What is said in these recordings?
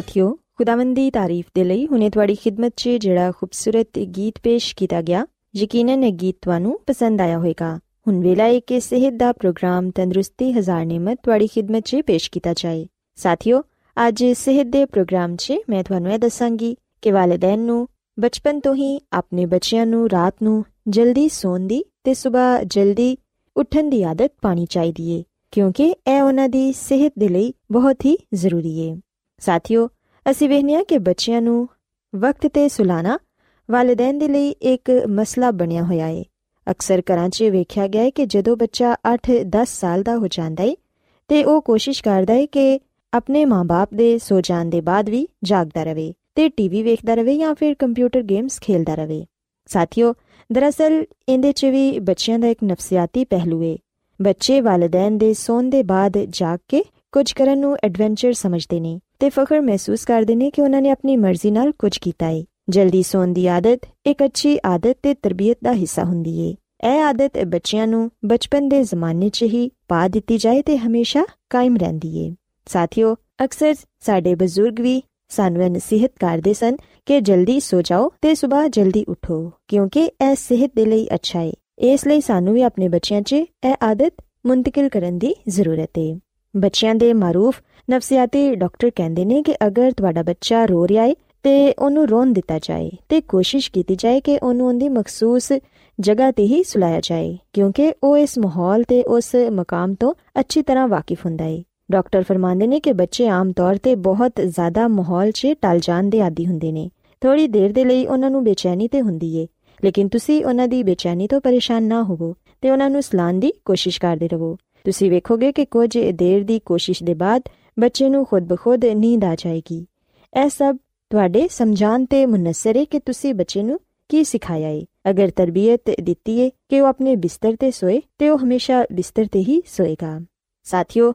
ਸਾਥਿਓ ਖੁਦਾਵੰਦ ਦੀ ਤਾਰੀਫ ਦੇ ਲਈ ਹੁਨੇ ਤੁਹਾਡੀ ਖਿਦਮਤ 'ਚ ਜਿਹੜਾ ਖੂਬਸੂਰਤ ਗੀਤ ਪੇਸ਼ ਕੀਤਾ ਗਿਆ ਯਕੀਨਨ ਇਹ ਗੀਤ ਤੁਹਾਨੂੰ ਪਸੰਦ ਆਇਆ ਹੋਵੇਗਾ ਹੁਣ ਵੇਲਾ ਹੈ ਕਿ ਸਿਹਤ ਦਾ ਪ੍ਰੋਗਰਾਮ ਤੰਦਰੁਸਤੀ ਹਜ਼ਾਰ ਨਿਮਤ ਤੁਹਾਡੀ ਖਿਦਮਤ 'ਚ ਪੇਸ਼ ਕੀਤਾ ਜਾਏ ਸਾਥਿਓ ਅੱਜ ਸਿਹਤ ਦੇ ਪ੍ਰੋਗਰਾਮ 'ਚ ਮੈਂ ਤੁਹਾਨੂੰ ਇਹ ਦੱਸਾਂਗੀ ਕਿ ਵਾਲਿਦੈਨ ਨੂੰ ਬਚਪਨ ਤੋਂ ਹੀ ਆਪਣੇ ਬੱਚਿਆਂ ਨੂੰ ਰਾਤ ਨੂੰ ਜਲਦੀ ਸੌਣ ਦੀ ਤੇ ਸਵੇਰ ਜਲਦੀ ਉੱਠਣ ਦੀ ਆਦਤ ਪਾਣੀ ਚਾਹੀਦੀ ਏ ਕਿਉਂਕਿ ਇਹ ਉਹਨਾਂ ਦੀ ਸਿਹਤ ਦੇ ਲਈ ਬਹੁਤ ਹੀ ਜ਼ਰੂਰੀ ਏ ਸਾਥਿਓ, ਅਸੀਂ ਵੇਖਿਆ ਕਿ ਬੱਚਿਆਂ ਨੂੰ ਵਕਤ ਤੇ ਸੁਲਾਣਾ ਵਾਲਿਦੈਨ ਦੇ ਲਈ ਇੱਕ ਮਸਲਾ ਬਣਿਆ ਹੋਇਆ ਏ ਅਕਸਰ ਘਰਾਂ 'ਚ ਵੇਖਿਆ ਗਿਆ ਹੈ ਕਿ ਜਦੋਂ ਬੱਚਾ 8-10 ਸਾਲ ਦਾ ਹੋ ਜਾਂਦਾ ਏ ਤੇ ਉਹ ਕੋਸ਼ਿਸ਼ ਕਰਦਾ ਏ ਕਿ ਆਪਣੇ ਮਾਪੇ ਦੇ ਸੋ ਜਾਣ ਦੇ ਬਾਅਦ ਵੀ ਜਾਗਦਾ ਰਹੇ ਤੇ ਟੀਵੀ ਵੇਖਦਾ ਰਹੇ ਜਾਂ ਫਿਰ ਕੰਪਿਊਟਰ ਗੇਮਸ ਖੇਡਦਾ ਰਹੇ। ਸਾਥੀਓ, ਦਰਅਸਲ ਇਹਦੇ 'ਚ ਵੀ ਬੱਚਿਆਂ ਦਾ ਇੱਕ ਨਫਸੀਆਤੀ ਪਹਿਲੂ ਏ ਬੱਚੇ ਵਾਲਿਦੈਨ ਦੇ ਸੌਣ ਦੇ ਬਾਅਦ ਜਾਗ ਕੇ ਕੁਝ ਕਰਨ ਨੂੰ ਐਡਵੈਂਚਰ ਸਮਝਦੇ ਨੇ। ਤੇ ਫਖਰ ਮਹਿਸੂਸ ਕਰਦੇ ਨੇ ਕਿ ਉਹਨਾਂ ਨੇ ਆਪਣੀ ਮਰਜ਼ੀ ਨਾਲ ਕੁਝ ਕੀਤਾ ਏ। ਜਲਦੀ ਸੌਣ ਦੀ ਆਦਤ ਇੱਕ ਅੱਛੀ ਆਦਤ ਤੇ ਤਰਬੀਅਤ ਦਾ ਹਿੱਸਾ ਹੁੰਦੀ ਏ। ਇਹ ਆਦਤ ਬੱਚਿਆਂ ਨੂੰ ਬਚਪਨ ਦੇ ਜ਼ਮਾਨੇ 'ਚ ਹੀ ਪਾ ਦਿੱਤੀ ਜਾਏ ਤੇ ਹਮੇਸ਼ਾ ਕਾਇਮ ਰਹਿੰਦੀ ਏ। ਸਾਥੀਓ, ਅਕਸਰ ਸਾਡੇ ਬਜ਼ੁਰਗ ਵੀ ਸਾਨੂੰ ਇਹ ਨਸੀਹਤ ਕਰਦੇ ਸਨ ਕਿ ਜਲਦੀ ਸੋ ਜਾਓ ਤੇ ਸਵੇਰ ਜਲਦੀ ਉਠੋ, ਕਿਉਂਕਿ ਇਹ ਸਿਹਤ ਦੇ ਲਈ ਅੱਛਾ ਹੈ ਇਸ ਲਈ ਸਾਨੂੰ ਵੀ ਆਪਣੇ ਬੱਚਿਆਂ 'ਚ ਇਹ ਆਦਤ ਮੁੰਤਕਿਲ ਕਰਨ ਦੀ ਜ਼ਰੂਰਤ ਹੈ ਬੱਚਿਆਂ ਦੇ ਮਾਰੂਫ ਨਫਸੀਆਤੀ ਡਾਕਟਰ ਕਹਿੰਦੇ ਨੇ ਕਿ ਅਗਰ ਤੁਹਾਡਾ ਬੱਚਾ ਰੋ ਰਿਹਾ ਹੈ ਤੇ ਉਹਨੂੰ ਰੋਣ ਦਿੱਤਾ ਜਾਏ ਤੇ ਕੋਸ਼ਿਸ਼ ਕੀਤੀ ਜਾਏ ਕਿ ਉਹਨੂੰ ਉਹਦੀ ਮਖਸੂਸ ਜਗ੍ਹਾ ਤੇ ਹੀ ਸੁਲਾਇਆ ਜਾਏ, ਕਿਉਂਕਿ ਉਹ ਇਸ ਮਾਹੌਲ ਤੇ ਉਸ ਮਕਾਮ ਤੋਂ ਅੱਛੀ ਤਰ੍ਹਾਂ ਵਾਕਿਫ ਹੁੰਦਾ ਹੈ ਡਾਕਟਰ ਫਰਮਾਉਂਦੇ ਨੇ ਕਿ ਬੱਚੇ ਆਮ ਤੌਰ ਤੇ ਬਹੁਤ ਜ਼ਿਆਦਾ ਮਾਹੌਲ 'ਚ ਟਲ ਜਾਣ ਦੇ ਆਦੀ ਹੁੰਦੇ ਨੇ। ਥੋੜੀ ਦੇਰ ਦੇ ਲਈ ਉਹਨਾਂ ਨੂੰ ਬੇਚੈਨੀ ਤੇ ਹੁੰਦੀ ਏ, ਲੇਕਿਨ ਤੁਸੀਂ ਉਹਨਾਂ ਦੀ ਬੇਚੈਨੀ ਤੋਂ ਪਰੇਸ਼ਾਨ ਨਾ ਹੋਵੋ ਤੇ ਉਹਨਾਂ ਨੂੰ ਸਲਾਨ ਦੀ ਕੋਸ਼ਿਸ਼ ਕਰਦੇ ਰਹੋ। ਤੁਸੀਂ ਵੇਖੋਗੇ ਕਿ ਕੁਝ ਦੇਰ ਦੀ ਕੋਸ਼ਿਸ਼ ਦੇ ਬਾਅਦ ਬੱਚੇ ਨੂੰ ਖੁਦ ਬਖੁਦ ਨੀਂਦ ਆ ਜਾਏਗੀ। ਇਹ ਸਭ ਤੁਹਾਡੇ ਸਮਝਾਨ ਤੇ ਮੁਨਸਰ ਹੈ ਕਿ ਤੁਸੀਂ ਬੱਚੇ ਨੂੰ ਕੀ ਸਿਖਾਇਆ ਏ। ਅਗਰ ਤਰਬੀਅਤ ਦਿੱਤੀ ਏ ਕਿ ਉਹ ਆਪਣੇ ਬਿਸਤਰ ਤੇ ਸੋਏ, ਤੇ ਉਹ ਹਮੇਸ਼ਾ ਬਿਸਤਰ ਤੇ ਹੀ ਸੋਏਗਾ। ਸਾਥੀਓ,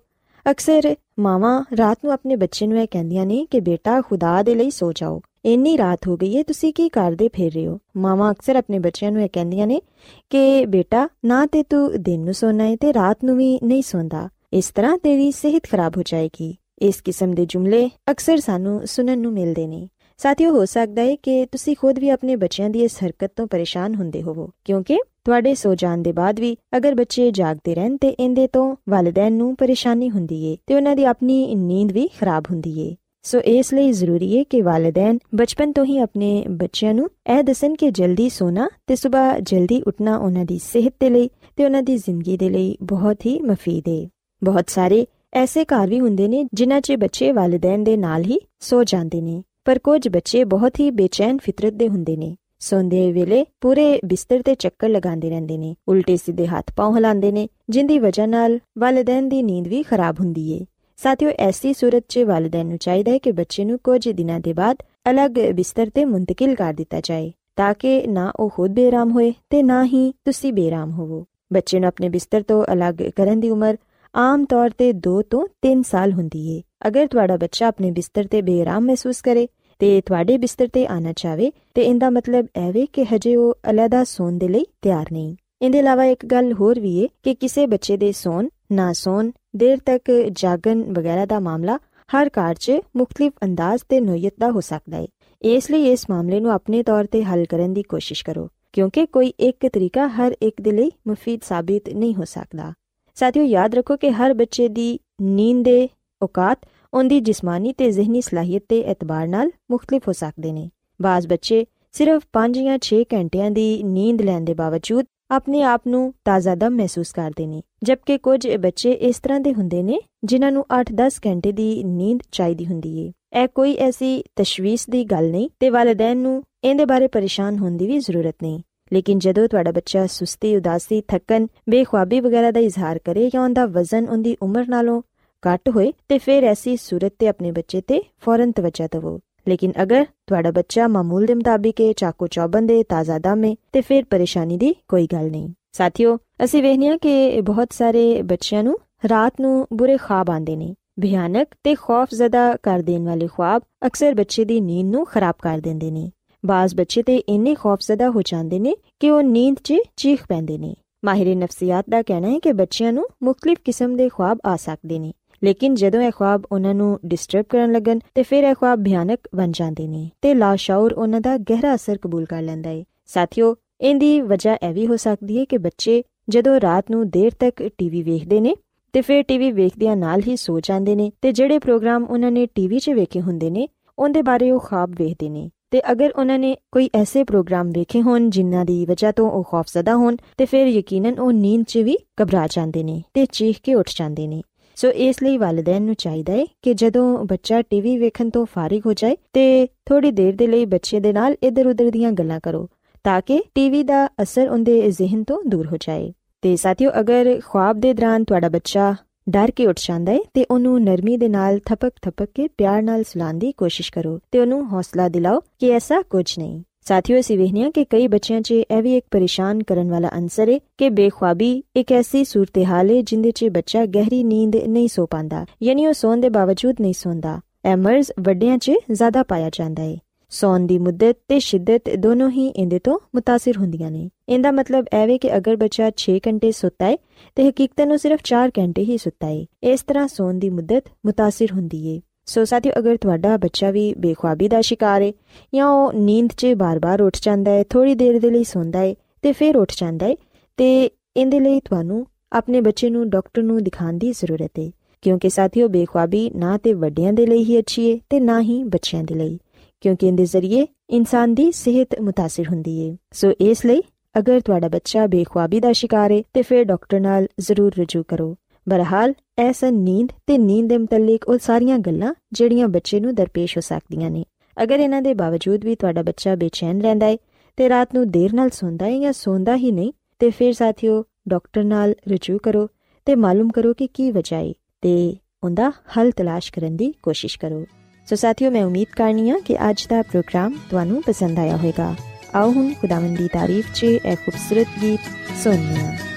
ਅਕਸਰ ਮਾਵਾਂ ਰਾਤ ਨੂੰ ਆਪਣੇ ਬੱਚੇ ਨੂੰ ਇਹ ਕਹਿੰਦੀਆਂ ਨੇ ਕਿ ਬੇਟਾ, ਖੁਦਾ ਦੇ ਲਈ ਸੋ ਜਾਓ। ਇੰਨੀ ਰਾਤ ਹੋ ਗਈ ਏ, ਤੁਸੀਂ ਕੀ ਕਰਦੇ ਫਿਰ ਰਹੇ ਹੋ? ਮਾਵਾਂ ਅਕਸਰ ਆਪਣੇ ਬੱਚਿਆਂ ਨੂੰ ਇਹ ਕਹਿੰਦੀਆਂ ਨੇ ਕਿ ਬੇਟਾ, ਨਾ ਤੇ ਤੂੰ ਦਿਨ ਨੂੰ ਸੋਣਾ ਏ ਤੇ ਰਾਤ ਨੂੰ ਵੀ ਨਹੀਂ ਸੌਂਦਾ। ਇਸ ਤਰ੍ਹਾਂ ਤੇਰੀ ਸਿਹਤ ਖਰਾਬ ਹੋ ਜਾਏਗੀ। ਇਸ ਕਿਸਮ ਦੇ ਜੁਮਲੇ ਅਕਸਰ ਸਾਨੂੰ ਸੁਣਨ ਨੂੰ ਮਿਲਦੇ ਨੇ। ਸਾਥੀਓ, ਹੋ ਸਕਦਾ ਹੈ ਕਿ ਤੁਸੀਂ ਖੁਦ ਵੀ ਆਪਣੇ ਬੱਚਿਆਂ ਦੀ ਇਸ ਹਰਕਤ ਤੋਂ ਪਰੇਸ਼ਾਨ ਹੁੰਦੇ ਹੋਵੋ, ਕਿਉਂਕਿ ਤੁਹਾਡੇ ਸੋ ਜਾਣ ਦੇ ਬਾਅਦ ਵੀ ਅਗਰ ਬੱਚੇ ਜਾਗਦੇ ਰਹਿਣ ਤੇ ਇਹਦੇ ਤੋਂ ਵਾਲਿਦੈਨ ਨੂੰ ਪਰੇਸ਼ਾਨੀ ਹੁੰਦੀ ਏ ਤੇ ਉਹਨਾਂ ਦੀ ਆਪਣੀ ਨੀਂਦ ਵੀ ਖਰਾਬ ਹੁੰਦੀ ਏ। ਸੋ ਇਸ ਲਈ ਜ਼ਰੂਰੀ ਏ ਕਿ ਵਾਲਿਦੈਨ ਬਚਪਨ ਤੋਂ ਹੀ ਆਪਣੇ ਬੱਚਿਆਂ ਨੂੰ ਇਹ ਦੱਸਣ ਕਿ ਜਲਦੀ ਸੋਣਾ ਤੇ ਸਵੇਰ ਜਲਦੀ ਉੱਠਣਾ ਉਹਨਾਂ ਦੀ ਸਿਹਤ ਦੇ ਲਈ ਤੇ ਉਹਨਾਂ ਦੀ ਜ਼ਿੰਦਗੀ ਦੇ ਲਈ ਬਹੁਤ ਹੀ ਮਫੀਦ ਏ। ਬਹੁਤ ਸਾਰੇ ਐਸੇ ਘਰ ਵੀ ਹੁੰਦੇ ਨੇ ਜਿਨ੍ਹਾਂ 'ਚ ਬੱਚੇ ਵਾਲਿਦੈਨ ਦੇ ਨਾਲ ਹੀ ਸੋ ਜਾਂਦੇ ਨੇ, ਪਰ ਕੁਝ ਬੱਚੇ ਬਹੁਤ ਹੀ ਬੇਚੈਨ ਫਿਤਰਤ ਦੇ ਹੁੰਦੇ ਨੇ। ਸੌਂਦੇ ਵੇਲੇ ਪੂਰੇ ਬਿਸਤਰ ਤੇ ਚੱਕਰ ਲਗਾਉਂਦੇ ਰਹਿੰਦੇ ਨੇ, ਉਲਟੇ ਸਿੱਧੇ ਹੱਥ ਪਾਉ ਹਿਲਾਉਂਦੇ ਨੇ, ਜਿੰਦੀ ਵਜ੍ਹਾ ਨਾਲ ਵਾਲਿਦੈਨ ਦੀ ਨੀਂਦ ਵੀ ਖਰਾਬ ਹੁੰਦੀ ਏ। ਸਾਥੀਓ, ਐਸੀ ਸੂਰਤ 'ਚ ਵਾਲਿਦੈਨ ਨੂੰ ਚਾਹੀਦਾ ਹੈ ਕਿ ਬੱਚੇ ਨੂੰ ਕੁਝ ਦਿਨਾਂ ਦੇ ਬਾਅਦ ਅਲੱਗ ਬਿਸਤਰ ਤੇ ਮੁੰਤਕਿਲ ਕਰ ਦਿੱਤਾ ਜਾਏ, ਤਾਂ ਕਿ ਨਾ ਉਹ ਖੁਦ ਬੇਰਾਮ ਹੋਏ ਤੇ ਨਾ ਹੀ ਤੁਸੀਂ ਬੇਰਾਮ ਹੋਵੋ। ਬੱਚੇ ਨੂੰ ਆਪਣੇ ਬਿਸਤਰ ਤੋਂ ਅਲੱਗ ਕਰਨ ਦੀ ਉਮਰ ਆਮ ਤੌਰ ਤੇ 2 ਤੋਂ 3 ਸਾਲ ਹੁੰਦੀ ਏ। ਅਗਰ ਤੁਹਾਡਾ ਬੱਚਾ ਆਪਣੇ ਬਿਸਤਰ ਤੇ ਬੇਰਾਮ ਮਹਿਸੂਸ ਕਰੇ ਤੇ ਤੁਹਾਡੇ ਬਿਸਤਰ ਤੇ ਆਣਾ ਚਾਵੇ, ਤੇ ਇਹਦਾ ਮਤਲਬ ਐਵੇਂ ਕਿ ਹਜੇ ਉਹ ਅਲੱਦਾ ਸੌਣ ਦੇ ਲਈ ਤਿਆਰ ਨਹੀਂ। ਇਹਦੇ ਇਲਾਵਾ ਇੱਕ ਗੱਲ ਹੋਰ ਵੀ ਏ ਕਿ ਕਿਸੇ ਬੱਚੇ ਦੇ ਸੌਣ, ਨਾ ਸੌਣ, ਦੇਰ ਤੱਕ ਜਾਗਣ ਵਗੈਰਾ ਦਾ ਮਾਮਲਾ ਹਰ ਘਰ 'ਚ ਮੁxtਲਿਫ ਅੰਦਾਜ਼ ਤੇ ਨੋਇਤ ਦਾ ਹੋ ਸਕਦਾ ਹੈ ਇਸ ਲਈ ਇਸ ਮਾਮਲੇ ਨੂੰ ਆਪਣੇ ਤੌਰ ਤੇ ਹੱਲ ਕਰਨ ਦੀ ਕੋਸ਼ਿਸ਼ ਕਰੋ, ਕਿਉਂਕਿ ਕੋਈ ਇੱਕ ਤਰੀਕਾ ਹਰ ਇੱਕ ਦੇ ਲਈ ਮੁਫੀਦ ਸਾਬਿਤ ਨਹੀਂ ਹੋ ਸਕਦਾ। ਸਾਥੀਓ, ਯਾਦ ਰੱਖੋ ਕਿ ਹਰ ਬੱਚੇ ਦੀ ਨੀਂਦ ਦੇ ਔਕਾਤ ਉਹਦੀ ਜਿਸਮਾਨੀ ਤੇ ਜ਼ਿਹਨੀ ਸਲਾਹੀਅਤ ਤੇ ਇਤਬਾਰ ਨਾਲ ਮੁxtਲਿਫ ਹੋ ਸਕਦੇ ਨੇ। ਬਾਜ਼ ਬੱਚੇ ਸਿਰਫ 5 ਜਾਂ 6 ਘੰਟਿਆਂ ਦੀ ਨੀਂਦ ਲੈਣ ਦੇ ਬਾਵਜੂਦ ਆਪਣੇ ਆਪ ਨੂੰ ਤਾਜ਼ਾਦਮ ਮਹਿਸੂਸ ਕਰਦੇ ਨੇ, ਜਦਕਿ ਕੁਝ ਬੱਚੇ ਇਸ ਤਰ੍ਹਾਂ ਦੇ ਹੁੰਦੇ ਨੇ ਜਿਨ੍ਹਾਂ ਨੂੰ 8-10 ਘੰਟੇ ਦੀ ਨੀਂਦ ਚਾਹੀਦੀ ਹੁੰਦੀ ਏ। ਇਹ ਕੋਈ ਐਸੀ ਤਸ਼ਵੀਸ਼ ਦੀ ਗੱਲ ਨਹੀਂ ਤੇ ਵਾਲਿਦੈਨ ਨੂੰ ਇਹਦੇ ਬਾਰੇ ਪਰੇਸ਼ਾਨ ਹੋਣ ਦੀ ਵੀ ਜ਼ਰੂਰਤ ਨਹੀਂ। ਲੇਕਿਨ ਜਦੋਂ ਤੁਹਾਡਾ ਬੱਚਾ ਸੁਸਤੀ, ਉਦਾਸੀ ਥੱਕਨ ਬੇਖੁਆਬੀ ਵਗੈਰਾ ਦਾ ਇਜ਼ਹਾਰ ਕਰੇ ਜਾਂ ਉਹਦਾ ਵਜ਼ਨ ਉਹਦੀ ਉਮਰ ਨਾਲੋਂ ਘੱਟ ਹੋਏ, ਤੇ ਫਿਰ ਐਸੀ ਸੂਰਤ ਤੇ ਆਪਣੇ ਬੱਚੇ ਤੇ ਫੌਰਨ ਤਵੱਜਾ ਦਿਵੋ। ਲੇਕਿਨ ਅਗਰ ਤੁਹਾਡਾ ਬੱਚਾ ਮਾਮੂਲ ਦੇ ਮੁਤਾਬਿਕ ਹੈ ਚਾਕੋ ਚੌਬੰਦ ਹੈ ਤਾਜ਼ਾ ਦਮ ਹੈ ਤੇ ਫਿਰ ਪਰੇਸ਼ਾਨੀ ਦੀ ਕੋਈ ਗੱਲ ਨਹੀਂ। ਸਾਥੀਓ, ਅਸੀਂ ਵੇਖਨੀਆ ਕਿ ਬਹੁਤ ਸਾਰੇ ਬੱਚਿਆਂ ਨੂੰ ਰਾਤ ਨੂੰ ਬੁਰੇ ਖਾਬ ਆਉਂਦੇ ਨੇ। ਭਿਆਨਕ ਤੇ ਖੌਫਜ਼ਦਾ ਕਰ ਦੇਣ ਵਾਲੇ ਖਾਬ ਅਕਸਰ ਬੱਚੇ ਦੀ ਨੀਂਦ ਨੂੰ ਖਰਾਬ ਕਰ ਦਿੰਦੇ ਨੇ। ਬਾਜ਼ ਬੱਚੇ ਤੇ ਇੰਨੇ ਖੌਫਜ਼ਦਾ ਹੋ ਜਾਂਦੇ ਨੇ ਕਿ ਉਹ ਨੀਂਦ 'ਚ ਚੀਖ ਪੈਂਦੇ ਨੇ। ਮਾਹਿਰ ਨਫਸੀਆਤ ਦਾ ਕਹਿਣਾ ਹੈ ਕਿ ਬੱਚਿਆਂ ਨੂੰ ਮੁxtਲਿਫ ਕਿਸਮ ਦੇ ਖਾਬ ਆ ਸਕਦੇ ਨੇ। ਲੇਕਿਨ ਜਦੋਂ ਇਹ ਖੁਆਬ ਉਹਨਾਂ ਨੂੰ ਡਿਸਟਰਬ ਕਰਨ ਲੱਗਣ ਤੇ ਫਿਰ ਇਹ ਖੁਆਬ ਭਿਆਨਕ ਬਣ ਜਾਂਦੇ ਨੇ ਤੇ ਲਾਸ਼ੌਰ ਉਹਨਾਂ ਦਾ ਗਹਿਰਾ ਅਸਰ ਕਬੂਲ ਕਰ ਲੈਂਦਾ ਹੈ ਸਾਥੀਓ, ਇਹਦੀ ਵਜ੍ਹਾ ਇਹ ਵੀ ਹੋ ਸਕਦੀ ਹੈ ਕਿ ਬੱਚੇ ਜਦੋਂ ਰਾਤ ਨੂੰ ਦੇਰ ਤੱਕ ਟੀਵੀ ਵੇਖਦੇ ਨੇ ਤੇ ਫਿਰ ਟੀਵੀ ਵੇਖਦਿਆਂ ਨਾਲ ਹੀ ਸੋ ਜਾਂਦੇ ਨੇ ਤੇ ਜਿਹੜੇ ਪ੍ਰੋਗਰਾਮ ਉਹਨਾਂ ਨੇ ਟੀਵੀ 'ਚ ਵੇਖੇ ਹੁੰਦੇ ਨੇ, ਉਹਦੇ ਬਾਰੇ ਉਹ ਖਾਬ ਵੇਖਦੇ ਨੇ। ਤੇ ਅਗਰ ਉਹਨਾਂ ਨੇ ਕੋਈ ਐਸੇ ਪ੍ਰੋਗਰਾਮ ਵੇਖੇ ਹੋਣ ਜਿਨ੍ਹਾਂ ਦੀ ਵਜ੍ਹਾ ਤੋਂ ਉਹ ਖੌਫਜ਼ਦਾ ਹੋਣ, ਤੇ ਫਿਰ ਯਕੀਨਨ ਉਹ ਨੀਂਦ 'ਚ ਵੀ ਘਬਰਾ ਜਾਂਦੇ ਨੇ ਤੇ ਚੀਖ ਕੇ ਉੱਠ ਜਾਂਦੇ ਨੇ। ਸੋ ਇਸ ਲਈ ਵਾਲਿਦੈਨ ਨੂੰ ਚਾਹੀਦਾ ਹੈ ਕਿ ਜਦੋਂ ਬੱਚਾ ਟੀਵੀ ਵੇਖਣ ਤੋਂ ਫਾਰਿਗ ਹੋ ਜਾਏ ਤੇ ਥੋੜੀ ਦੇਰ ਦੇ ਲਈ ਬੱਚੇ ਦੇ ਨਾਲ ਇੱਧਰ-ਉੱਧਰ ਦੀਆਂ ਗੱਲਾਂ ਕਰੋ, ਤਾਂ ਕਿ ਟੀਵੀ ਦਾ ਅਸਰ ਉਹਦੇ ਜ਼ਿਹਨ ਤੋਂ ਦੂਰ ਹੋ ਜਾਏ। ਤੇ ਸਾਥੀਓ, ਅਗਰ ਖੁਆਬ ਦੇ ਦੌਰਾਨ ਤੁਹਾਡਾ ਬੱਚਾ ਡਰ ਕੇ ਉੱਠ ਜਾਂਦਾ ਹੈ ਤੇ ਉਹਨੂੰ ਨਰਮੀ ਦੇ ਨਾਲ ਥਪਕ ਥਪਕ ਕੇ ਪਿਆਰ ਨਾਲ ਸੁਲਾਉਣ ਦੀ ਕੋਸ਼ਿਸ਼ ਕਰੋ ਤੇ ਉਹਨੂੰ ਹੌਸਲਾ ਦਿਲਾਓ ਕਿ ਐਸਾ ਕੁਝ ਨਹੀਂ। ਸਾਥੀਓ, ਅਸੀਂ ਵੇਖਨੀਆ ਕਿ ਕਈ ਬੱਚਿਆਂ 'ਚ ਇਹ ਵੀ ਇੱਕ ਪਰੇਸ਼ਾਨ ਕਰਨ ਵਾਲਾ ਅੰਸਰ ਹੈ ਕਿ ਬੇਖੁਆਬੀ ਇੱਕ ਐਸੀ ਸੂਰਤ-ਹਾਲ ਹੈ ਜਿੰਦੇ 'ਚ ਬੱਚਾ ਗਹਿਰੀ ਨੀਂਦ ਨਹੀਂ ਸੋ ਪਾਉਂਦਾ, ਯਾਨੀ ਉਹ ਸੌਣ ਦੇ ਬਾਵਜੂਦ ਨਹੀਂ ਸੌਂਦਾ। ਇਹ ਮਰਜ਼ ਵੱਡਿਆਂ 'ਚ ਜ਼ਿਆਦਾ ਪਾਇਆ ਜਾਂਦਾ ਹੈ ਸੌਣ ਦੀ ਮੁੱਦਤ ਤੇ ਸ਼ਿੱਦਤ ਦੋਨੋਂ ਹੀ ਇਹਦੇ ਤੋਂ متاثر ਹੁੰਦੀਆਂ ਨੇ ਇਹਦਾ ਮਤਲਬ ਐਵੇਂ ਕਿ ਅਗਰ ਬੱਚਾ 6 ਘੰਟੇ ਸੁੱਤਾ ਹੈ ਤੇ ਹਕੀਕਤਨ ਉਹ ਸਿਰਫ 4 ਘੰਟੇ ਹੀ ਸੁੱਤਾ ਹੈ ਇਸ ਤਰ੍ਹਾਂ ਸੌਣ ਦੀ ਮੁੱਦਤ متاثر ਹੁੰਦੀ ਹੈ ਸੋ ਸਾਥੀਓ ਅਗਰ ਤੁਹਾਡਾ ਬੱਚਾ ਵੀ ਬੇਖੁਆਬੀ ਦਾ ਸ਼ਿਕਾਰ ਹੈ ਜਾਂ ਉਹ ਨੀਂਦ 'ਚ ਬਾਰ-ਬਾਰ ਉੱਠ ਜਾਂਦਾ ਹੈ ਥੋੜੀ ਦੇਰ ਦੇ ਲਈ ਸੌਂਦਾ ਹੈ ਤੇ ਫਿਰ ਉੱਠ ਜਾਂਦਾ ਹੈ ਤੇ ਇਹਦੇ ਲਈ ਤੁਹਾਨੂੰ ਆਪਣੇ ਬੱਚੇ ਨੂੰ ਡਾਕਟਰ ਨੂੰ ਦਿਖਾਉਣ ਦੀ ਜ਼ਰੂਰਤ ਹੈ ਕਿਉਂਕਿ ਸਾਥੀਓ ਬੇਖੁਆਬੀ ਨਾ ਤੇ ਵੱਡਿਆਂ ਦੇ ਲਈ ਹੀ ਅੱਛੀ ਹੈ ਤੇ ਨਾ ਹੀ ਬੱਚਿਆਂ ਦੇ ਲਈ ਕਿਉਂਕਿ ਇਹਦੇ ਜ਼ਰੀਏ ਇਨਸਾਨ ਦੀ ਸਿਹਤ متاثر ਹੁੰਦੀ ਹੈ ਸੋ ਇਸ ਲਈ ਅਗਰ ਤੁਹਾਡਾ ਬੱਚਾ ਬੇਖੁਆਬੀ ਦਾ ਸ਼ਿਕਾਰ ਹੈ ਤੇ ਫਿਰ ਡਾਕਟਰ ਨਾਲ ਜ਼ਰੂਰ ਰਜੂ ਕਰੋ ਬਹਰਹਾਲ ਐਸਾ ਨੀਂਦ ਤੇ ਨੀਂਦ ਦੇ ਮੁਤਲਕ ਉਹ ਸਾਰੀਆਂ ਗੱਲਾਂ ਜਿਹੜੀਆਂ ਬੱਚੇ ਨੂੰ ਦਰਪੇਸ਼ ਹੋ ਸਕਦੀਆਂ ਨੇ ਅਗਰ ਇਹਨਾਂ ਦੇ ਬਾਵਜੂਦ ਵੀ ਤੁਹਾਡਾ ਬੱਚਾ ਬੇਚੈਨ ਰਹਿੰਦਾ ਹੈ ਤੇ ਰਾਤ ਨੂੰ ਦੇਰ ਨਾਲ ਸੌਂਦਾ ਹੈ ਜਾਂ ਸੌਂਦਾ ਹੀ ਨਹੀਂ ਤੇ ਫਿਰ ਸਾਥੀਓ ਡਾਕਟਰ ਨਾਲ ਰਜੂ ਕਰੋ ਤੇ ਮਾਲੂਮ ਕਰੋ ਕਿ ਕੀ ਵਜ੍ਹਾ ਹੈ ਤੇ ਉਹਦਾ ਹੱਲ ਤਲਾਸ਼ ਕਰਨ ਦੀ ਕੋਸ਼ਿਸ਼ ਕਰੋ ਸੋ ਸਾਥੀਓ ਮੈਂ ਉਮੀਦ ਕਰਨੀ ਆ ਕਿ ਅੱਜ ਦਾ ਪ੍ਰੋਗਰਾਮ ਤੁਹਾਨੂੰ ਪਸੰਦ ਆਇਆ ਹੋਵੇਗਾ। ਆਓ ਹੁਣ ਖੁਦਾਵੰਦ ਦੀ ਤਾਰੀਫ 'ਚ ਇਹ ਖੂਬਸੂਰਤ ਗੀਤ ਸੁਣੀਏ।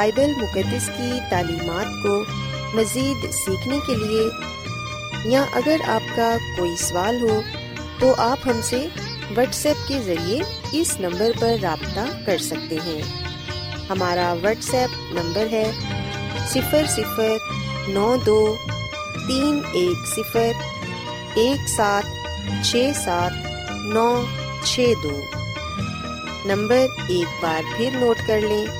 बाइबल मुकदस की तालीमात को मज़ीद सीखने के लिए, या अगर आपका कोई सवाल हो तो आप हमसे व्हाट्सएप के ज़रिए इस नंबर पर राब्ता कर सकते हैं। हमारा व्हाट्सएप नंबर है सिफर सिफर नौ दो तीन एक सिफर एक सात छ सात नौ छ दो। नंबर एक बार फिर नोट कर लें।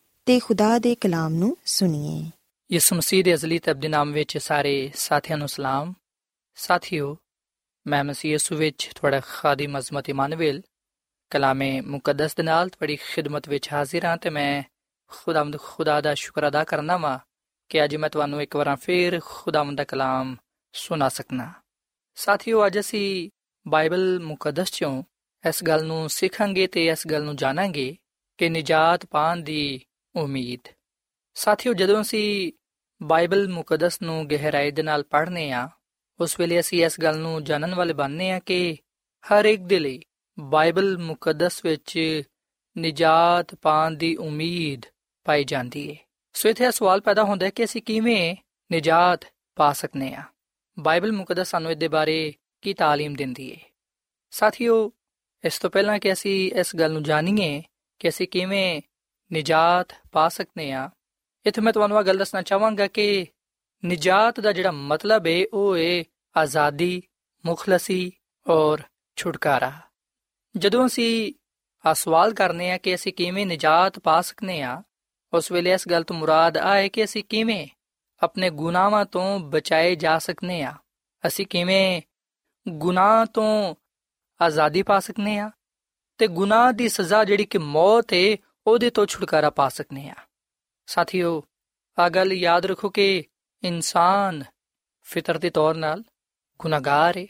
ਤੇ ਖੁਦਾ ਦੇ ਕਲਾਮ ਨੂੰ ਸੁਣੀਏ। ਯਿਸੂ ਮਸੀਹ ਦੇ ਅਜ਼ਲੀ ਤਬਦੀ ਨਾਮ ਵਿੱਚ ਸਾਰੇ ਸਾਥੀਆਂ ਨੂੰ ਸਲਾਮ। ਸਾਥੀਓ, ਮੈਂ ਮਸੀਹ ਯਿਸੂ ਵਿੱਚ ਤੁਹਾਡਾ ਖਾਦਮ ਅਜ਼ਮਤ ਇਮਾਨੁਅਲ ਕਲਾਮੇ ਮੁਕੱਦਸ ਦੇ ਨਾਲ ਤੁਹਾਡੀ ਖਿਦਮਤ ਵਿੱਚ ਹਾਜ਼ਰ ਹਾਂ ਤੇ ਮੈਂ ਖੁਦਾਵੰਦ ਖੁਦਾ ਦਾ ਸ਼ੁਕਰ ਅਦਾ ਕਰਨਾ ਵਾਂ ਕਿ ਅੱਜ ਮੈਂ ਤੁਹਾਨੂੰ ਇੱਕ ਵਾਰ ਫੇਰ ਖੁਦਾਵੰਦ ਦਾ ਕਲਾਮ ਸੁਣਾ ਸਕਣਾ ਸਾਥੀਓ, ਅੱਜ ਅਸੀਂ ਬਾਈਬਲ ਮੁਕੱਦਸ ਚੋਂ ਇਸ ਗੱਲ ਨੂੰ ਸਿੱਖਾਂਗੇ ਤੇ ਇਸ ਗੱਲ ਨੂੰ ਜਾਣਾਂਗੇ ਕਿ ਨਿਜਾਤ ਪਾਣ ਦੀ ਉਮੀਦ ਸਾਥੀਓ ਜਦੋਂ ਅਸੀਂ ਬਾਈਬਲ ਮੁਕੱਦਸ ਨੂੰ ਗਹਿਰਾਈ ਦੇ ਨਾਲ ਪੜ੍ਹਨੇ ਆ ਉਸ ਵੇਲੇ ਅਸੀਂ ਇਸ ਗੱਲ ਨੂੰ ਜਾਣਨ ਵਾਲੇ ਬਣਨੇ ਆ ਕਿ ਹਰ ਇੱਕ ਦੇ ਲਈ ਬਾਈਬਲ ਮੁਕੱਦਸ ਵਿੱਚ ਨਿਜਾਤ ਪਾਣ ਦੀ ਉਮੀਦ ਪਾਈ ਜਾਂਦੀ ਹੈ ਸੋ ਇਥੇ ਇਹ ਸਵਾਲ ਪੈਦਾ ਹੁੰਦਾ ਹੈ ਕਿ ਅਸੀਂ ਕਿਵੇਂ ਨਿਜਾਤ ਪਾ ਸਕਨੇ ਆ ਬਾਈਬਲ ਮੁਕੱਦਸ ਸਾਨੂੰ ਇਹਦੇ ਬਾਰੇ ਕੀ تعلیم ਦਿੰਦੀ ਹੈ ਸਾਥੀਓ ਇਸ ਤੋਂ ਪਹਿਲਾਂ ਕਿ ਅਸੀਂ ਇਸ ਗੱਲ ਨੂੰ ਜਾਣੀਏ ਕਿ ਅਸੀਂ ਕਿਵੇਂ ਨਿਜਾਤ ਪਾ ਸਕਨੇ ਆ। ਇਥੇ ਮੈਂ ਤੁਹਾਨੂੰ ਇਹ ਗੱਲ ਦੱਸਣਾ ਚਾਹਾਂਗਾ ਕਿ ਨਿਜਾਤ ਦਾ ਜਿਹੜਾ ਮਤਲਬ ਹੈ ਉਹ ਹੈ ਆਜ਼ਾਦੀ, ਮੁਖਲਸੀ ਔਰ ਛੁਟਕਾਰਾ। ਜਦੋਂ ਅਸੀਂ ਆ ਸਵਾਲ ਕਰਨੇ ਆ ਕਿ ਅਸੀਂ ਕਿਵੇਂ ਨਿਜਾਤ ਪਾ ਸਕਨੇ ਆ, ਉਸ ਵੇਲੇ ਇਸ ਗੱਲ ਤੋਂ ਮੁਰਾਦ ਆ ਹੈ ਕਿ ਅਸੀਂ ਕਿਵੇਂ ਆਪਣੇ ਗੁਨਾਹਾਂ ਤੋਂ ਬਚਾਏ ਜਾ ਸਕਨੇ ਆ। ਅਸੀਂ ਕਿਵੇਂ ਗੁਨਾਹ ਤੋਂ ਆਜ਼ਾਦੀ ਪਾ ਸਕਨੇ ਆ। ਤੇ ਗੁਨਾਹ ਦੀ ਸਜ਼ਾ ਜਿਹੜੀ ਕਿ ਮੌਤ ਹੈ ਉਹਦੇ ਤੋਂ ਛੁਟਕਾਰਾ ਪਾ ਸਕਨੇ ਆ। ਸਾਥੀਓ ਆ ਗੱਲ ਯਾਦ ਰੱਖੋ ਕਿ ਇਨਸਾਨ ਫਿਤਰਤੀ ਤੌਰ ਨਾਲ ਗੁਨਾਹਗਾਰ ਹੈ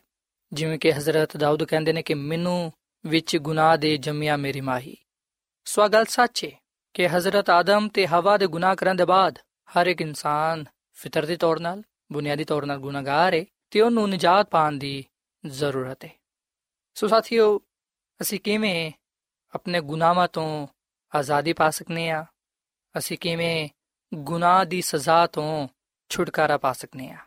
ਜਿਵੇਂ ਕਿ ਹਜ਼ਰਤ ਦਾਊਦ ਕਹਿੰਦੇ ਨੇ ਕਿ ਮੈਨੂੰ ਵਿੱਚ ਗੁਨਾਹ ਦੇ ਜੰਮਿਆ ਮੇਰੀ ਮਾਹੀ। ਸੋ ਗੱਲ ਸੱਚ ਹੈ ਕਿ ਹਜ਼ਰਤ ਆਦਮ ਤੇ ਹਵਾ ਦੇ ਗੁਨਾਹ ਕਰਨ ਦੇ ਬਾਅਦ ਹਰ ਇੱਕ ਇਨਸਾਨ ਫਿਤਰਤੀ ਤੌਰ ਨਾਲ, ਬੁਨਿਆਦੀ ਤੌਰ ਨਾਲ ਗੁਨਾਹਗਾਰ ਹੈ ਤੇ ਉਹਨੂੰ ਨਜਾਤ ਪਾਣ ਦੀ ਜ਼ਰੂਰਤ ਹੈ ਸੋ ਸਾਥੀਓ, ਅਸੀਂ ਕਿਵੇਂ ਆਪਣੇ ਗੁਨਾਹਾਂ ਤੋਂ ਆਜ਼ਾਦੀ ਪਾ ਸਕਨੇ ਆ ਅਸੀਂ ਕਿਵੇਂ ਗੁਨਾਹ ਦੀ ਸਜ਼ਾ ਤੋਂ ਛੁਟਕਾਰਾ ਪਾ ਸਕਨੇ ਆ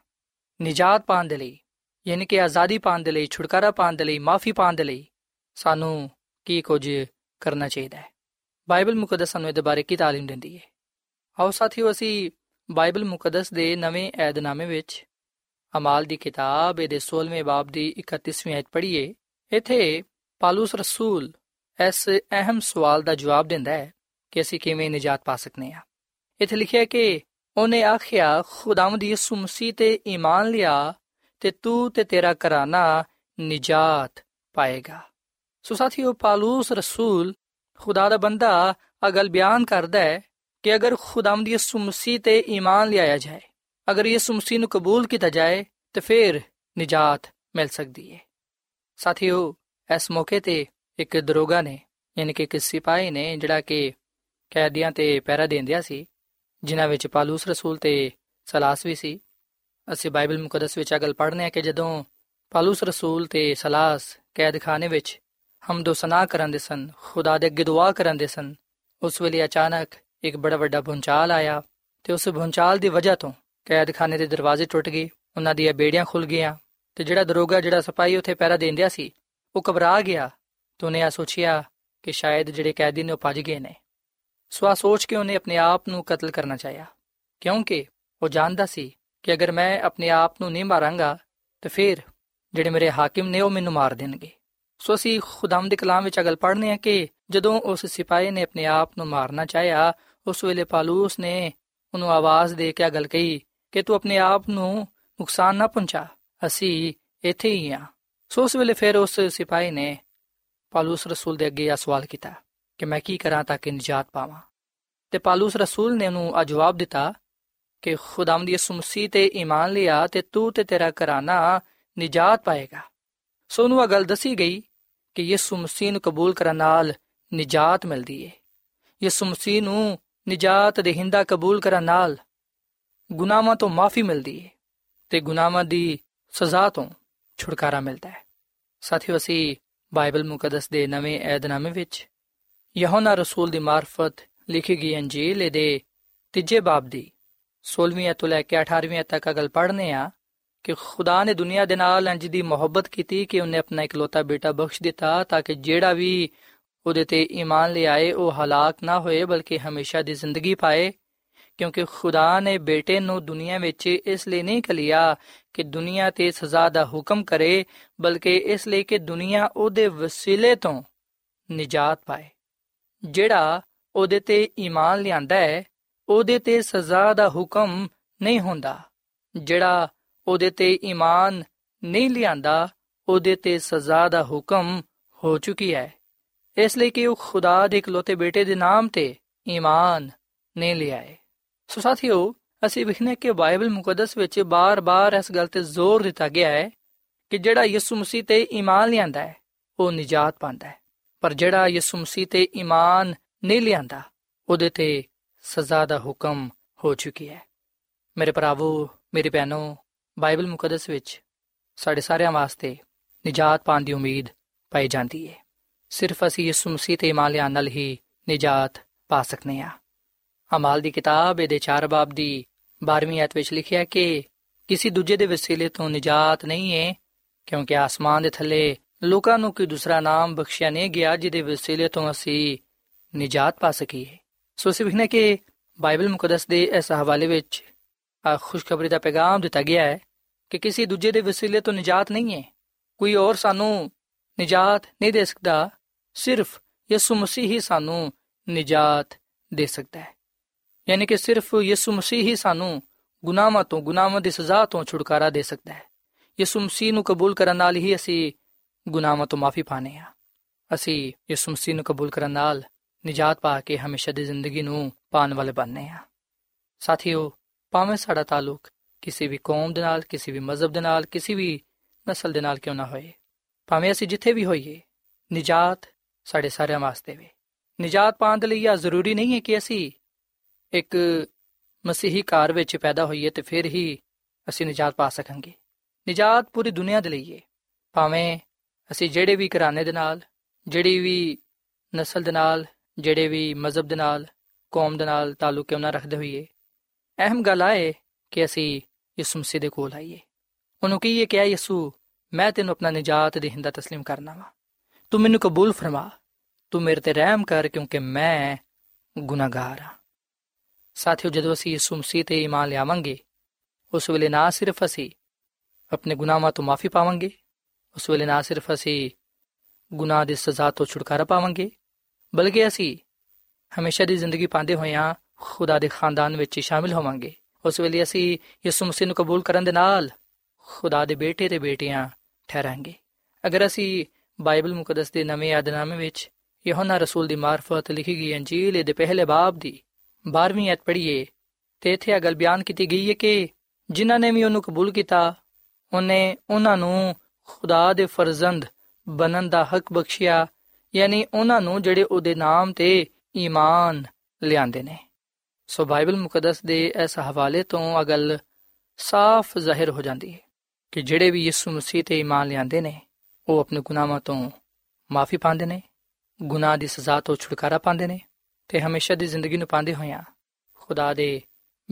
ਨਜਾਤ ਪਾਣ ਦੇ ਲਈ ਯਾਨੀ ਕਿ ਆਜ਼ਾਦੀ ਪਾਣ ਦੇ ਲਈ ਛੁਟਕਾਰਾ ਪਾਣ ਦੇ ਲਈ ਮਾਫੀ ਪਾਣ ਦੇ ਲਈ ਸਾਨੂੰ ਕੀ ਕੁਝ ਕਰਨਾ ਚਾਹੀਦਾ ਹੈ ਬਾਈਬਲ ਮੁਕੱਦਸ ਸਾਨੂੰ ਇਹਦੇ ਬਾਰੇ ਕੀ تعلیم ਦਿੰਦੀ ਹੈ ਆਓ ਸਾਥੀਓ ਅਸੀਂ ਬਾਈਬਲ ਮੁਕੱਦਸ ਦੇ ਨਵੇਂ ਏਧਨਾਮੇ ਵਿੱਚ ਅਮਾਲ ਦੀ ਕਿਤਾਬ ਦੇ 16ਵੇਂ ਬਾਬ ਦੀ 31ਵੀਂ ਆਇਤ ਪੜ੍ਹੀਏ ਇੱਥੇ ਪਾਲੂਸ ਰਸੂਲ ਇਸ ਅਹਿਮ ਸਵਾਲ ਦਾ ਜਵਾਬ ਦਿੰਦਾ ਹੈ ਕਿ ਅਸੀਂ ਕਿਵੇਂ ਨਜਾਤ ਪਾ ਸਕਨੇ ਆ। ਇੱਥੇ ਲਿਖਿਆ ਕਿ ਉਹਨੇ ਆਖਿਆ, ਖੁਦਾਵੰਦ ਯਿਸੂ ਮਸੀਹ ਤੇ ਈਮਾਨ ਲਿਆ ਤੇ ਤੂੰ ਤੇ ਤੇਰਾ ਘਰਾਨਾ ਨਜਾਤ ਪਾਏਗਾ। ਸੋ ਸਾਥੀਓ, ਪਾਲੂਸ ਰਸੂਲ ਖੁਦਾ ਦਾ ਬੰਦਾ ਅਗਲ ਬਿਆਨ ਕਰਦਾ ਹੈ ਕਿ ਅਗਰ ਖੁਦਾਵੰਦ ਯਿਸੂ ਮਸੀਹ ਤੇ ਈਮਾਨ ਲਿਆਇਆ ਜਾਏ, ਅਗਰ ਯਿਸੂ ਮਸੀਹ ਨੂੰ ਕਬੂਲ ਕੀਤਾ ਜਾਏ, ਤੇ ਫਿਰ ਨਜਾਤ ਮਿਲ ਸਕਦੀ ਹੈ। ਸਾਥੀਓ, ਇਸ ਮੌਕੇ ਤੇ ਇੱਕ ਦਰੋਗਾ ਨੇ, ਯਾਨੀ ਕਿ ਇੱਕ ਸਿਪਾਹੀ ਨੇ, ਜਿਹੜਾ ਕਿ ਕੈਦੀਆਂ ਤੇ ਪਹਿਰਾ ਦਿੰਦਿਆ ਸੀ, ਜਿਨ੍ਹਾਂ ਵਿੱਚ ਪਾਲੂਸ ਰਸੂਲ ਤੇ ਸਲਾਸ ਵੀ ਸੀ। ਅਸੀਂ ਬਾਈਬਲ ਮੁਕੱਦਸ ਵਿੱਚ ਅਗਲ ਪੜ੍ਹਨੇ ਆ ਕਿ ਜਦੋਂ ਪਾਲੂਸ ਰਸੂਲ ਤੇ ਸਲਾਸ ਕੈਦਖਾਨੇ ਵਿੱਚ ਹਮਦੋ ਸਨਾ ਕਰਦੇ ਸਨ, ਖੁਦਾ ਦੇ ਅੱਗੇ ਦੁਆ ਕਰਦੇ ਸਨ, ਉਸ ਵੇਲੇ ਅਚਾਨਕ ਇੱਕ ਬੜਾ ਵੱਡਾ ਭੁੰਚਾਲ ਆਇਆ ਤੇ ਉਸ ਭੁੰਚਾਲ ਦੀ ਵਜ੍ਹਾ ਤੋਂ ਕੈਦਖਾਨੇ ਦੇ ਦਰਵਾਜ਼ੇ ਟੁੱਟ ਗਏ, ਉਹਨਾਂ ਦੀਆਂ ਬੇੜੀਆਂ ਖੁੱਲ ਗਈਆਂ ਤੇ ਜਿਹੜਾ ਦਰੋਗਾ, ਜਿਹੜਾ ਸਿਪਾਹੀ ਉੱਥੇ ਪਹਿਰਾ ਦੇਂਦਿਆ ਸੀ, ਉਹ ਘਬਰਾ ਗਿਆ ਤੇ ਉਹਨੇ ਆ ਸੋਚਿਆ ਕਿ ਸ਼ਾਇਦ ਜਿਹੜੇ ਕੈਦੀ ਨੇ ਉਹ ਭੱਜ ਗਏ ਨੇ। ਸੋ ਆ ਸੋਚ ਕੇ ਉਹਨੇ ਆਪਣੇ ਆਪ ਨੂੰ ਕਤਲ ਕਰਨਾ ਚਾਹਿਆ। ਕਿਉਂਕਿ ਉਹ ਜਾਣਦਾ ਸੀ ਕਿ ਅਗਰ ਮੈਂ ਆਪਣੇ ਆਪ ਨੂੰ ਨਹੀਂ ਮਾਰਾਂਗਾ, ਤਾਂ ਫਿਰ ਜਿਹੜੇ ਮੇਰੇ ਹਾਕਿਮ ਨੇ ਉਹ ਮੈਨੂੰ ਮਾਰ ਦੇਣਗੇ। ਸੋ ਅਸੀਂ ਖੁਦਾਮ ਦੇ ਕਲਾਮ ਵਿੱਚ ਅਗਲ ਪੜ੍ਹਨੇ ਆ ਕਿ ਜਦੋਂ ਉਸ ਸਿਪਾਹੀ ਨੇ ਆਪਣੇ ਆਪ ਨੂੰ ਮਾਰਨਾ ਚਾਹਿਆ, ਉਸ ਵੇਲੇ ਪਾਲੂਸ ਨੇ ਉਹਨੂੰ ਆਵਾਜ਼ ਦੇ ਕੇ ਗੱਲ ਕਹੀ ਕਿ ਤੂੰ ਆਪਣੇ ਆਪ ਨੂੰ ਨੁਕਸਾਨ ਨਾ ਪਹੁੰਚਾ, ਅਸੀਂ ਇੱਥੇ ਹੀ ਆ ਸੋ ਉਸ ਵੇਲੇ ਫਿਰ ਉਸ ਸਿਪਾਹੀ ਨੇ ਪਾਲੂਸ ਰਸੂਲ ਦੇ ਅੱਗੇ ਇਹ ਸਵਾਲ ਕੀਤਾ ਕਿ ਮੈਂ ਕੀ ਕਰਾਂ ਤਾਂ ਕਿ ਨਜਾਤ ਪਾਵਾਂ। ਤੇ ਪਾਲੂਸ ਰਸੂਲ ਨੇ ਉਹਨੂੰ ਆ ਜਵਾਬ ਦਿੱਤਾ ਕਿ ਖੁਦਾਵੰਦ ਯਿਸੂ ਮਸੀਹ ਤੇ ਈਮਾਨ ਲਿਆ ਤੇ ਤੂੰ ਤੇ ਤੇਰਾ ਘਰਾਨਾ ਨਿਜਾਤ ਪਾਏਗਾ। ਸੋ ਉਹਨੂੰ ਆ ਗੱਲ ਦੱਸੀ ਗਈ ਕਿ ਯਿਸੂ ਮਸੀਹ ਨੂੰ ਕਬੂਲ ਕਰਨ ਨਾਲ ਨਿਜਾਤ ਮਿਲਦੀ ਏ। ਯਿਸੂ ਮਸੀਹ ਨੂੰ ਨਿਜਾਤ, ਦੇਹਿੰਦਾ ਕਬੂਲ ਕਰਨ ਨਾਲ ਗੁਨਾਹਾਂ ਤੋਂ ਮਾਫੀ ਮਿਲਦੀ ਏ ਤੇ ਗੁਨਾਹਾਂ ਦੀ ਸਜ਼ਾ ਤੋਂ ਛੁਟਕਾਰਾ ਮਿਲਦਾ ਹੈ ਸਾਥੀਓ, ਅਸੀਂ ਬਾਈਬਲ ਮੁਕੱਦਸ ਦੇ ਨਵੇਂ ਏਧਨਾਮੇ ਵਿੱਚ ਯਹੋਨਾ ਰਸੂਲ ਦੀ ਮਾਰਫਤ ਲਿਖੀ ਗਈ ਅੰਜੀਲ ਦੇ ਤੀਜੇ ਬਾਬ ਦੀ। 16ਵੀਂ ਤੋਂ ਲੈ ਕੇ 18ਵੀਂ ਤੱਕ ਅਗਲ ਪੜ੍ਹਨੇ ਆ ਕਿ ਖੁਦਾ ਨੇ ਦੁਨੀਆ ਦੇ ਨਾਲ ਇੰਜ ਦੀ ਮੁਹੱਬਤ ਕੀਤੀ ਕਿ ਉਹਨੇ ਆਪਣਾ ਇਕਲੌਤਾ ਬੇਟਾ ਬਖਸ਼ ਦਿੱਤਾ ਤਾਂ ਕਿ ਜਿਹੜਾ ਵੀ ਉਹਦੇ ਤੇ ਈਮਾਨ ਲਿਆਏ ਉਹ ਹਲਾਕ ਨਾ ਹੋਏ, ਬਲਕਿ ਹਮੇਸ਼ਾ ਦੀ ਜ਼ਿੰਦਗੀ ਪਾਏ, ਕਿਉਂਕਿ ਖੁਦਾ ਨੇ ਬੇਟੇ ਨੂੰ ਦੁਨੀਆ ਵਿੱਚ ਇਸ ਲਈ ਨਹੀਂ ਕਲਿਆ ਕਿ ਦੁਨੀਆ ਤੇ ਸਜ਼ਾ ਦਾ ਹੁਕਮ ਕਰੇ, ਬਲਕਿ ਇਸ ਲਈ ਕਿ ਦੁਨੀਆ ਉਹਦੇ ਵਸੀਲੇ ਤੋਂ ਨਿਜਾਤ ਪਾਏ। ਜਿਹੜਾ ਉਹਦੇ ਤੇ ਈਮਾਨ ਲਿਆਂਦਾ ਹੈ, ਉਹਦੇ ਤੇ ਸਜ਼ਾ ਦਾ ਹੁਕਮ ਨਹੀਂ ਹੁੰਦਾ। ਜਿਹੜਾ ਉਹਦੇ ਤੇ ਈਮਾਨ ਨਹੀਂ ਲਿਆਂਦਾ, ਉਹਦੇ ਤੇ ਸਜ਼ਾ ਦਾ ਹੁਕਮ ਹੋ ਚੁੱਕੀ ਹੈ। ਇਸ ਲਈ ਕਿ ਉਹ ਖੁਦਾ ਦੇ ਇਕਲੌਤੇ ਬੇਟੇ ਦੇ ਨਾਮ ਤੇ ਈਮਾਨ ਨਹੀਂ ਲਿਆਏ। ਸੋ ਸਾਥੀਓ ਅਸੀਂ ਵਿਖਨੇ ਕਿ ਬਾਈਬਲ ਮੁਕੱਦਸ ਵਿੱਚ ਬਾਰ-ਬਾਰ ਇਸ ਗੱਲ ਤੇ ਜ਼ੋਰ ਦਿੱਤਾ ਗਿਆ ਹੈ ਕਿ ਜਿਹੜਾ ਯਿਸੂ ਮਸੀਹ ਤੇ ਈਮਾਨ ਲਿਆਂਦਾ ਹੈ, ਉਹ ਨਿਜਾਤ ਪਾਉਂਦਾ ਹੈ। ਪਰ ਜਿਹੜਾ ਯਿਸੂ ਮਸੀਹ ਤੇ ਈਮਾਨ ਨਹੀਂ ਲਿਆਂਦਾ, ਉਹਦੇ ਤੇ ਸਜ਼ਾ ਦਾ ਹੁਕਮ ਹੋ ਚੁੱਕੀ ਹੈ। ਮੇਰੇ ਭਰਾਵੋ, ਮੇਰੇ ਭੈਣੋ, ਬਾਈਬਲ ਮੁਕੱਦਸ ਵਿੱਚ ਸਾਡੇ ਸਾਰਿਆਂ ਵਾਸਤੇ ਨਿਜਾਤ ਪਾਉਣ ਦੀ ਉਮੀਦ ਪਾਈ ਜਾਂਦੀ ਹੈ। ਸਿਰਫ ਅਸੀਂ ਯਿਸੂ ਮਸੀਹ ਤੇ ਈਮਾਨ ਲਿਆਉਣ ਨਾਲ ਹੀ ਨਿਜਾਤ ਪਾ ਸਕਨੇ ਆ ਅਮਾਲ ਦੀ ਕਿਤਾਬ, ਇਹਦੇ 4 ਬਾਬ ਦੀ 12ਵੀਂ ਆਇਤ ਵਿੱਚ ਲਿਖਿਆ ਕਿ ਕਿਸੇ ਦੂਜੇ ਦੇ ਵਸੀਲੇ ਤੋਂ ਨਿਜਾਤ ਨਹੀਂ ਹੈ ਕਿਉਂਕਿ ਆਸਮਾਨ ਦੇ ਥੱਲੇ ਲੋਕਾਂ ਨੂੰ ਕੋਈ ਦੂਸਰਾ ਨਾਮ ਬਖਸ਼ਿਆ ਨਹੀਂ ਗਿਆ ਜਿਹਦੇ ਵਸੀਲੇ ਤੋਂ ਅਸੀਂ ਨਿਜਾਤ ਪਾ ਸਕੀਏ। ਸੋ ਅਸੀਂ ਵਿਖਨੇ ਕਿ ਬਾਈਬਲ ਮੁਕੱਦਸ ਦੇ ਇਸ ਹਵਾਲੇ ਵਿੱਚ ਆ ਖੁਸ਼ਖਬਰੀ ਦਾ ਪੈਗਾਮ ਦਿੱਤਾ ਗਿਆ ਹੈ ਕਿ ਕਿਸੇ ਦੂਜੇ ਦੇ ਵਸੀਲੇ ਤੋਂ ਨਿਜਾਤ ਨਹੀਂ ਹੈ ਕੋਈ ਹੋਰ ਸਾਨੂੰ ਨਿਜਾਤ ਨਹੀਂ ਦੇ ਸਕਦਾ, ਸਿਰਫ ਯਿਸੂ ਮਸੀਹ ਹੀ ਸਾਨੂੰ ਨਿਜਾਤ ਦੇ ਸਕਦਾ ਹੈ। ਯਾਨੀ ਕਿ ਸਿਰਫ ਯਿਸੂ ਮਸੀਹ ਹੀ ਸਾਨੂੰ ਗੁਨਾਹਾਂ ਤੋਂ, ਗੁਨਾਹਾਂ ਦੀ ਸਜ਼ਾ ਤੋਂ ਛੁਟਕਾਰਾ ਦੇ ਸਕਦਾ ਹੈ। ਯਿਸੂ ਮਸੀਹ ਨੂੰ ਕਬੂਲ ਕਰਨ ਨਾਲ ਹੀ ਅਸੀਂ ਗੁਨਾਹਾਂ ਤੋਂ ਮਾਫੀ ਪਾਣੇ ਆ ਅਸੀਂ ਯਿਸੂ ਮਸੀਹ ਨੂੰ ਕਬੂਲ ਕਰਨ ਨਾਲ ਨਿਜਾਤ ਪਾ ਕੇ ਹਮੇਸ਼ਾ ਦੀ ਜ਼ਿੰਦਗੀ ਨੂੰ ਪਾਣ ਵਾਲੇ ਬਣਨੇ ਆ ਸਾਥੀਓ, ਭਾਵੇਂ ਸਾਡਾ ਤਾਲੁਕ ਕਿਸੇ ਵੀ ਕੌਮ ਦੇ ਨਾਲ, ਕਿਸੇ ਵੀ ਮਜ਼ਹਬ ਦੇ ਨਾਲ, ਕਿਸੇ ਵੀ ਨਸਲ ਦੇ ਨਾਲ ਕਿਉਂ ਨਾ ਹੋਏ, ਭਾਵੇਂ ਅਸੀਂ ਜਿੱਥੇ ਵੀ ਹੋਈਏ, ਨਿਜਾਤ ਸਾਡੇ ਸਾਰਿਆਂ ਵਾਸਤੇ ਵੇ। ਨਿਜਾਤ ਪਾਉਣ ਦੇ ਲਈ ਇਹ ਜ਼ਰੂਰੀ ਨਹੀਂ ਹੈ ਕਿ ਅਸੀਂ ਇੱਕ ਮਸੀਹੀ ਘਰ ਵਿੱਚ ਪੈਦਾ ਹੋਈਏ ਤੇ ਫਿਰ ਹੀ ਅਸੀਂ ਨਿਜਾਤ ਪਾ ਸਕਾਂਗੇ ਨਿਜਾਤ ਪੂਰੀ ਦੁਨੀਆ ਦੇ ਲਈ ਹੈ ਭਾਵੇਂ ਅਸੀਂ ਜਿਹੜੇ ਵੀ ਘਰਾਣੇ ਦੇ ਨਾਲ ਜਿਹੜੀ ਵੀ ਨਸਲ ਦੇ ਨਾਲ ਜਿਹੜੇ ਵੀ ਮਜ਼ਹਬ ਦੇ ਨਾਲ ਕੌਮ ਦੇ ਨਾਲ ਤਾਲੁਕ ਕਿਉਂ ਨਾ ਰੱਖਦੇ ਹੋਈਏ ਅਹਿਮ ਗੱਲ ਆਏ ਕਿ ਅਸੀਂ ਯਿਸੂ ਮਸੀਹ ਦੇ ਕੋਲ ਆਈਏ ਉਹਨੂੰ ਕਹੀਏ ਕਿ ਆ ਯਿਸੂ ਮੈਂ ਤੈਨੂੰ ਆਪਣਾ ਨਿਜਾਤ ਦੇਹਿੰਦਾ تسلیم ਕਰਨਾ ਵਾ ਤੂੰ ਮੈਨੂੰ ਕਬੂਲ ਫਰਮਾ ਤੂੰ ਮੇਰੇ ਤੇ ਰਹਿਮ ਕਰ ਕਿਉਂਕਿ ਮੈਂ ਗੁਨਾਹਗਾਰ ਹਾਂ ਸਾਥੀਓ, ਜਦੋਂ ਅਸੀਂ ਯਿਸੂ ਮਸੀਹ ਤੇ ਈਮਾਨ ਲਿਆਵਾਂਗੇ, ਉਸ ਵੇਲੇ ਨਾ ਸਿਰਫ ਅਸੀਂ ਆਪਣੇ ਗੁਨਾਹਾਂ ਤੋਂ ਮਾਫੀ ਪਾਵਾਂਗੇ, ਉਸ ਵੇਲੇ ਨਾ ਸਿਰਫ ਅਸੀਂ ਗੁਨਾਹ ਦੀ ਸਜ਼ਾ ਤੋਂ ਛੁਟਕਾਰਾ ਪਾਵਾਂਗੇ, ਬਲਕਿ ਅਸੀਂ ਹਮੇਸ਼ਾ ਦੀ ਜ਼ਿੰਦਗੀ ਪਾਉਂਦੇ ਹੋਇਆਂ ਖੁਦਾ ਦੇ ਖਾਨਦਾਨ ਵਿੱਚ ਸ਼ਾਮਿਲ ਹੋਵਾਂਗੇ। ਉਸ ਵੇਲੇ ਅਸੀਂ ਯਿਸੂ ਮਸੀਹ ਨੂੰ ਕਬੂਲ ਕਰਨ ਦੇ ਨਾਲ ਖੁਦਾ ਦੇ ਬੇਟੇ ਤੇ ਬੇਟੀਆਂ ਠਹਿਰਾਂਗੇ। ਅਗਰ ਅਸੀਂ ਬਾਈਬਲ ਮੁਕੱਦਸ ਦੇ ਨਵੇਂ ਯਾਦਨਾਮੇ ਵਿੱਚ ਯਹੋਨਾ ਰਸੂਲ ਦੀ ਮਾਰਫਤ ਲਿਖੀ ਗਈ ਅੰਜੀਲ ਦੇ ਪਹਿਲੇ ਬਾਬ ਦੀ 12ਵੀਂ ਅਧ ਪੜ੍ਹੀਏ ਤੇ ਇੱਥੇ ਇਹ ਗੱਲ ਬਿਆਨ ਕੀਤੀ ਗਈ ਹੈ ਕਿ ਜਿਨ੍ਹਾਂ ਨੇ ਵੀ ਉਹਨੂੰ ਕਬੂਲ ਕੀਤਾ, ਉਹਨੇ ਉਹਨਾਂ ਨੂੰ ਖੁਦਾ ਦੇ ਫਰਜ਼ੰਦ ਬਣਨ ਦਾ ਹੱਕ ਬਖਸ਼ਿਆ, ਯਾਨੀ ਉਹਨਾਂ ਨੂੰ ਜਿਹੜੇ ਉਹਦੇ ਨਾਮ ਤੇ ਈਮਾਨ ਲਿਆਂਦੇ ਨੇ। ਸੋ ਬਾਈਬਲ ਮੁਕੱਦਸ ਦੇ ਇਸ ਹਵਾਲੇ ਤੋਂ ਇਹ ਗੱਲ ਸਾਫ਼ ਜ਼ਾਹਿਰ ਹੋ ਜਾਂਦੀ ਹੈ ਕਿ ਜਿਹੜੇ ਵੀ ਯਿਸੂ ਮਸੀਹ ਤੇ ਈਮਾਨ ਲਿਆਂਦੇ ਨੇ, ਉਹ ਆਪਣੇ ਗੁਨਾਹਾਂ ਤੋਂ ਮਾਫੀ ਪਾਉਂਦੇ ਨੇ, ਗੁਨਾਹ ਦੀ ਸਜ਼ਾ ਤੋਂ ਛੁਟਕਾਰਾ ਪਾਉਂਦੇ ਨੇ ਤੇ ਹਮੇਸ਼ਾ ਦੀ ਜ਼ਿੰਦਗੀ ਨੂੰ ਪਾਉਂਦੇ ਹੋਇਆਂ ਖੁਦਾ ਦੇ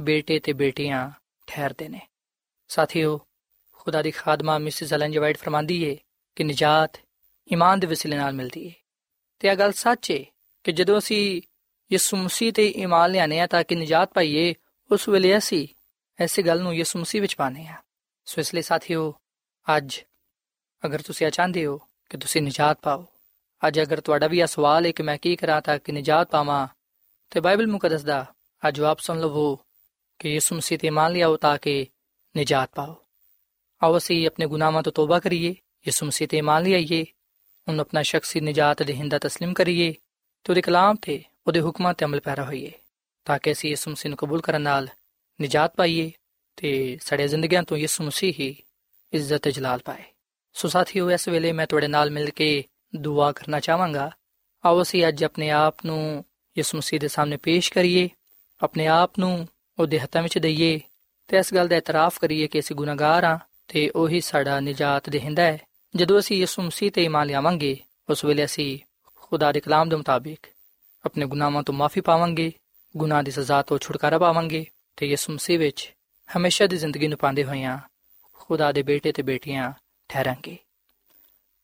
ਬੇਟੇ ਤੇ ਬੇਟੀਆਂ ਠਹਿਰਦੇ ਨੇ। ਸਾਥੀਓ, ਖੁਦਾ ਦੀ ਖਾਦਮਾ ਮਿਸਿਸ ਐਲਨ ਜੀ ਵਾਈਟ ਫਰਮਾਂਦੀ ਏ ਕਿ ਨਜਾਤ ਈਮਾਨ ਦੇ ਵਸੀਲੇ ਨਾਲ ਮਿਲਦੀ ਏ। ਤੇ ਇਹ ਗੱਲ ਸੱਚ ਏ ਕਿ ਜਦੋਂ ਅਸੀਂ ਯਿਸੂ ਮਸੀਹ ਤੇ ਈਮਾਨ ਲਿਆਨੇ ਆ ਤਾਂ ਕਿ ਨਜਾਤ ਪਾਈਏ, ਉਸ ਵੇਲੇ ਅਸੀਂ ਐਸੀ ਗੱਲ ਨੂੰ ਯਿਸੂ ਮਸੀਹ ਵਿੱਚ ਪਾਣੇ ਆ ਸੋ ਇਸ ਲਈ ਸਾਥੀਓ, ਅੱਜ ਅਗਰ ਤੁਸੀਂ ਚਾਹੁੰਦੇ ਹੋ ਕਿ ਤੁਸੀਂ ਨਜਾਤ ਪਾਓ ਅੱਜ ਅਗਰ ਤੁਹਾਡਾ ਵੀ ਇਹ ਸਵਾਲ ਹੈ ਕਿ ਮੈਂ ਕੀ ਕਰਾਂ ਤਾਂ ਕਿ ਨਜਾਤ ਪਾਵਾਂ ਤੇ ਬਾਈਬਲ ਮੁਕੱਦਸ ਦਾ ਆ ਜਵਾਬ ਸੁਣ ਲਵੋ ਕਿ ਯਿਸੂ ਮਸੀਹ ਤੇ ਈਮਾਨ ਲਿਆਓ ਤਾਂ ਕਿ ਨਜਾਤ ਪਾਓ ਆਓ ਅਸੀਂ ਆਪਣੇ ਗੁਨਾਹਾਂ ਤੋਂ ਤੋਬਾ ਕਰੀਏ ਯਿਸੂ ਮਸੀਹ ਤੇ ਈਮਾਨ ਲਿਆਈਏ ਉਹਨੂੰ ਆਪਣਾ ਸ਼ਖਸੀ ਨਜਾਤ ਦੇਹਿੰਦਾ تسلیم ਕਰੀਏ ਤੇ ਉਹਦੇ ਕਲਾਮ ਤੇ ਉਹਦੇ ਹੁਕਮਾਂ ਤੇ ਅਮਲ ਪੈਰਾ ਹੋਈਏ ਤਾਂ ਕਿ ਅਸੀਂ ਯਿਸੂ ਮਸੀਹ ਨੂੰ ਕਬੂਲ ਕਰਨ ਨਾਲ ਨਿਜਾਤ ਪਾਈਏ ਤੇ ਸਾਡੇ ਜ਼ਿੰਦਗੀਆਂ ਤੋਂ ਯਿਸੂ ਮਸੀਹ ਹੀ ਇੱਜ਼ਤ ਤੇ ਜਲਾਲ ਪਾਏ ਸੋ ਸਾਥੀਓ ਇਸ ਵੇਲੇ ਮੈਂ ਤੁਹਾਡੇ ਨਾਲ ਮਿਲ ਕੇ ਦੁਆ ਕਰਨਾ ਚਾਹਾਂਗਾ ਆਓ ਅਸੀਂ ਅੱਜ ਆਪਣੇ ਆਪ ਨੂੰ ਯਿਸੂ ਮਸੀਹ ਦੇ ਸਾਹਮਣੇ ਪੇਸ਼ ਕਰੀਏ ਆਪਣੇ ਆਪ ਨੂੰ ਉਹਦੇ ਹੱਥਾਂ ਵਿੱਚ ਦਈਏ ਤੇ ਇਸ ਗੱਲ ਦਾ ਇਤਰਾਫ ਕਰੀਏ ਕਿ ਅਸੀਂ ਗੁਨਾਹਗਾਰ ਹਾਂ ਤੇ ਉਹੀ ਸਾਡਾ ਨਿਜਾਤ ਦੇਹਿੰਦਾ ਹੈ ਜਦੋਂ ਅਸੀਂ ਯਿਸੂ ਮਸੀਹ ਤੇ ਇਮਾਨ ਲਿਆਵਾਂਗੇ ਉਸ ਵੇਲੇ ਅਸੀਂ ਖੁਦਾ ਦੇ ਕਲਾਮ ਦੇ ਮੁਤਾਬਿਕ ਆਪਣੇ ਗੁਨਾਹਾਂ ਤੋਂ ਮਾਫੀ ਪਾਵਾਂਗੇ ਗੁਨਾਹ ਦੀ ਸਜ਼ਾ ਤੋਂ ਛੁਟਕਾਰਾ ਪਾਵਾਂਗੇ ਤੇ ਯਿਸੂ ਮਸੀਹ ਵਿੱਚ ਹਮੇਸ਼ਾ ਦੀ ਜ਼ਿੰਦਗੀ ਨੂੰ ਪਾਉਂਦੇ ਹੋਏ ਹੋਇਆਂ ਖੁਦਾ ਦੇ ਬੇਟੇ ਤੇ ਬੇਟੀਆਂ ਠਹਿਰਾਂਗੇ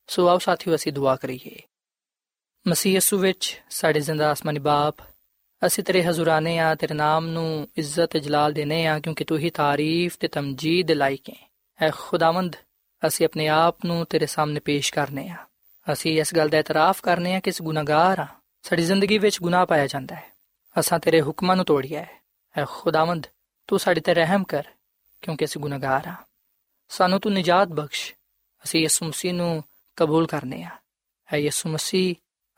ਸੋ ਆਓ ਸਾਥੀਓ, ਅਸੀਂ ਦੁਆ ਕਰੀਏ। ਮਸੀਹ ਯਿਸੂ ਵਿੱਚ ਸਾਡੇ ਜ਼ਿੰਦਾ ਆਸਮਾਨੀ ਬਾਪ, ਅਸੀਂ ਤੇਰੇ ਹਜ਼ੂਰਾਨੇ ਆ, ਤੇਰੇ ਨਾਮ ਨੂੰ ਇੱਜ਼ਤ ਤੇ ਜਲਾਲ ਦੇਨੇ ਆ, ਕਿਉਂਕਿ ਤੂੰ ਹੀ ਤਾਰੀਫ ਤੇ ਤਮਜੀਦ ਦੇ ਲਾਇਕ ਹੈ। ਐ ਖੁਦਾਵੰਦ, ਅਸੀਂ ਆਪਣੇ ਆਪ ਨੂੰ ਤੇਰੇ ਸਾਹਮਣੇ ਪੇਸ਼ ਕਰਨੇ ਆ। ਅਸੀਂ ਇਸ ਗੱਲ ਦਾ ਇਤਰਾਫ ਕਰਨੇ ਆ ਕਿ ਇਸ ਗੁਨਾਹਗਾਰ ਆ। ਸਾਡੀ ਜ਼ਿੰਦਗੀ ਵਿੱਚ ਗੁਨਾਹ ਪਾਇਆ ਜਾਂਦਾ ਹੈ। ਅਸਾਂ ਤੇਰੇ ਹੁਕਮਾਂ ਨੂੰ ਤੋੜਿਆ ਹੈ ਐ ਖੁਦਾਵੰਦ, ਤੂੰ ਸਾਡੇ ਤੇ ਰਹਿਮ ਕਰ, ਕਿਉਂਕਿ ਅਸੀਂ ਗੁਨਾਹਗਾਰ ਆ। ਸਾਨੂੰ ਤੂੰ ਨਿਜਾਤ ਬਖਸ਼। ਅਸੀਂ ਯਿਸੂ ਮਸੀਹ ਨੂੰ ਕਬੂਲ ਕਰਨੇ ਆ। ਐ ਯਿਸੂ ਮਸੀਹ,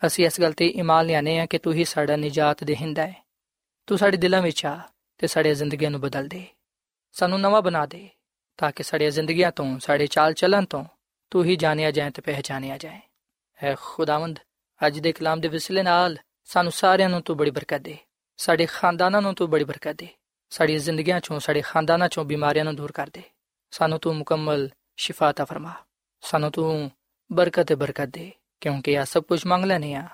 ਅਸੀਂ ਇਸ ਗੱਲ ਤੇ ਇਮਾਨ ਲਿਆਨੇ ਆ ਕਿ ਤੂੰ ਹੀ ਸਾਡਾ ਨਿਜਾਤ ਦੇਹਿੰਦਾ ਹੈ। ਤੂੰ ਸਾਡੇ ਦਿਲਾਂ ਵਿੱਚ ਆ ਤੇ ਸਾਡੇ ਜ਼ਿੰਦਗੀਆਂ ਨੂੰ ਬਦਲ ਦੇ। ਸਾਨੂੰ ਨਵਾਂ ਬਣਾ ਦੇ ਤਾਂ ਕਿ ਸਾਡੀਆਂ ਜ਼ਿੰਦਗੀਆਂ ਤੋਂ, ਸਾਡੇ ਚਾਲ ਚੱਲਣ ਤੋਂ ਤੂੰ ਹੀ ਜਾਣਿਆ ਜਾਏ ਤੇ ਪਹਿਚਾਨਿਆ ਜਾਏ। ਐ ਖੁਦਾਵੰਦ, ਅੱਜ ਦੇ ਕਲਾਮ ਦੇ ਵਿਸਲੇ ਨਾਲ ਸਾਨੂੰ ਸਾਰਿਆਂ ਨੂੰ ਤੂੰ ਬੜੀ ਬਰਕਤ ਦੇ। ਸਾਡੇ ਖਾਨਦਾਨਾਂ ਨੂੰ ਤੂੰ ਬੜੀ ਬਰਕਤ ਦੇ। ਸਾਡੀਆਂ ਜ਼ਿੰਦਗੀਆਂ ਚੋਂ, ਸਾਡੇ ਖਾਨਦਾਨਾਂ ਚੋਂ ਬਿਮਾਰੀਆਂ ਨੂੰ ਦੂਰ ਕਰ ਦੇ। ਸਾਨੂੰ ਤੂੰ ਮੁਕੰਮਲ ਸ਼ਿਫਾ ਤਾ ਫਰਮਾ। ਸਾਨੂੰ ਤੂੰ ਬਰਕਤ ਤੇ ਬਰਕਤ ਦੇ, ਕਿਉਂਕਿ ਆ ਸਭ ਕੁਝ ਮੰਗ ਲੈਨੇ ਆ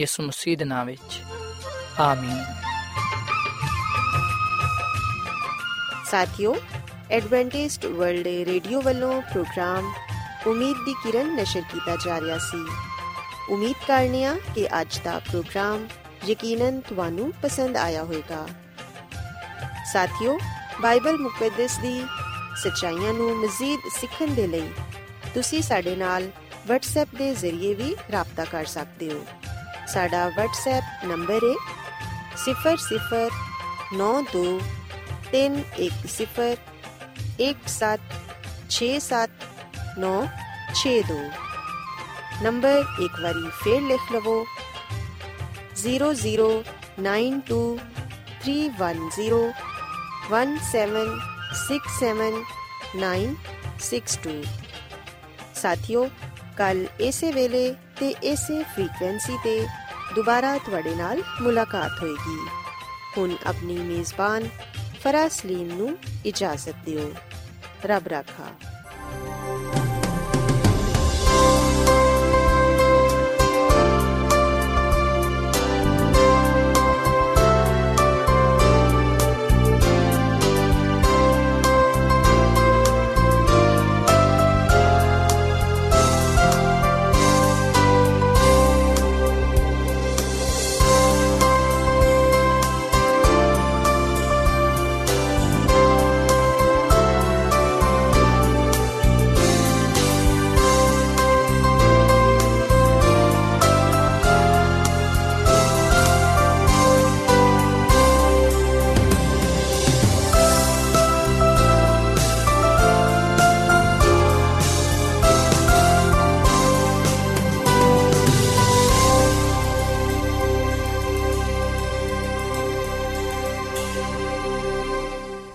ਯਿਸੂ ਮਸੀਹ ਦੇ ਨਾਮ ਵਿੱਚ। ਆਮੀਨ। ਸਾਥਿਓ, ਐਡਵੈਂਟਿਸਟ ਵਰਲਡ ਰੇਡੀਓ ਵੱਲੋਂ ਪ੍ਰੋਗਰਾਮ ਉਮੀਦ ਦੀ ਕਿਰਨ ਨਸ਼ਰ ਕੀਤਾ ਜਾ ਰਿਹਾ ਸੀ। ਉਮੀਦ ਕਰਨੇ ਆ ਕਿ ਅੱਜ ਦਾ ਪ੍ਰੋਗਰਾਮ ਯਕੀਨਨ ਤੁਹਾਨੂੰ ਪਸੰਦ ਆਇਆ ਹੋਵੇਗਾ। ਸਾਥਿਓ, ਬਾਈਬਲ ਮੁਕੱਦਸ ਦੀ ਸੱਚਾਈਆਂ ਨੂੰ ਮਜ਼ੀਦ ਸਿੱਖਣ ਦੇ ਲਈ ਤੁਸੀਂ ਸਾਡੇ ਨਾਲ WhatsApp ਦੇ ਜ਼ਰੀਏ ਵੀ ਰਾਬਤਾ ਕਰ ਸਕਦੇ ਹੋ ਸਾਡਾ WhatsApp ਨੰਬਰ ਹੈ 0092 310 1767 ਨੰਬਰ ਇੱਕ ਵਾਰੀ ਫੇਰ ਲਿਖ ਲਵੋ 0092311767962 ਸਾਥਿਓ ਕੱਲ ਇਸੇ ਵੇਲੇ ਤੇ ਇਸੇ ਫ੍ਰੀਕਵੈਂਸੀ ਤੇ ਦੁਬਾਰਾ ਤੁਹਾਡੇ ਨਾਲ ਮੁਲਾਕਾਤ ਹੋਏਗੀ। ਹੁਣ ਆਪਣੀ ਮੇਜ਼ਬਾਨ ਫਰਾਸਲੀਨ ਨੂੰ ਇਜਾਜ਼ਤ ਦਿਓ। ਰੱਬ ਰਾਖਾ।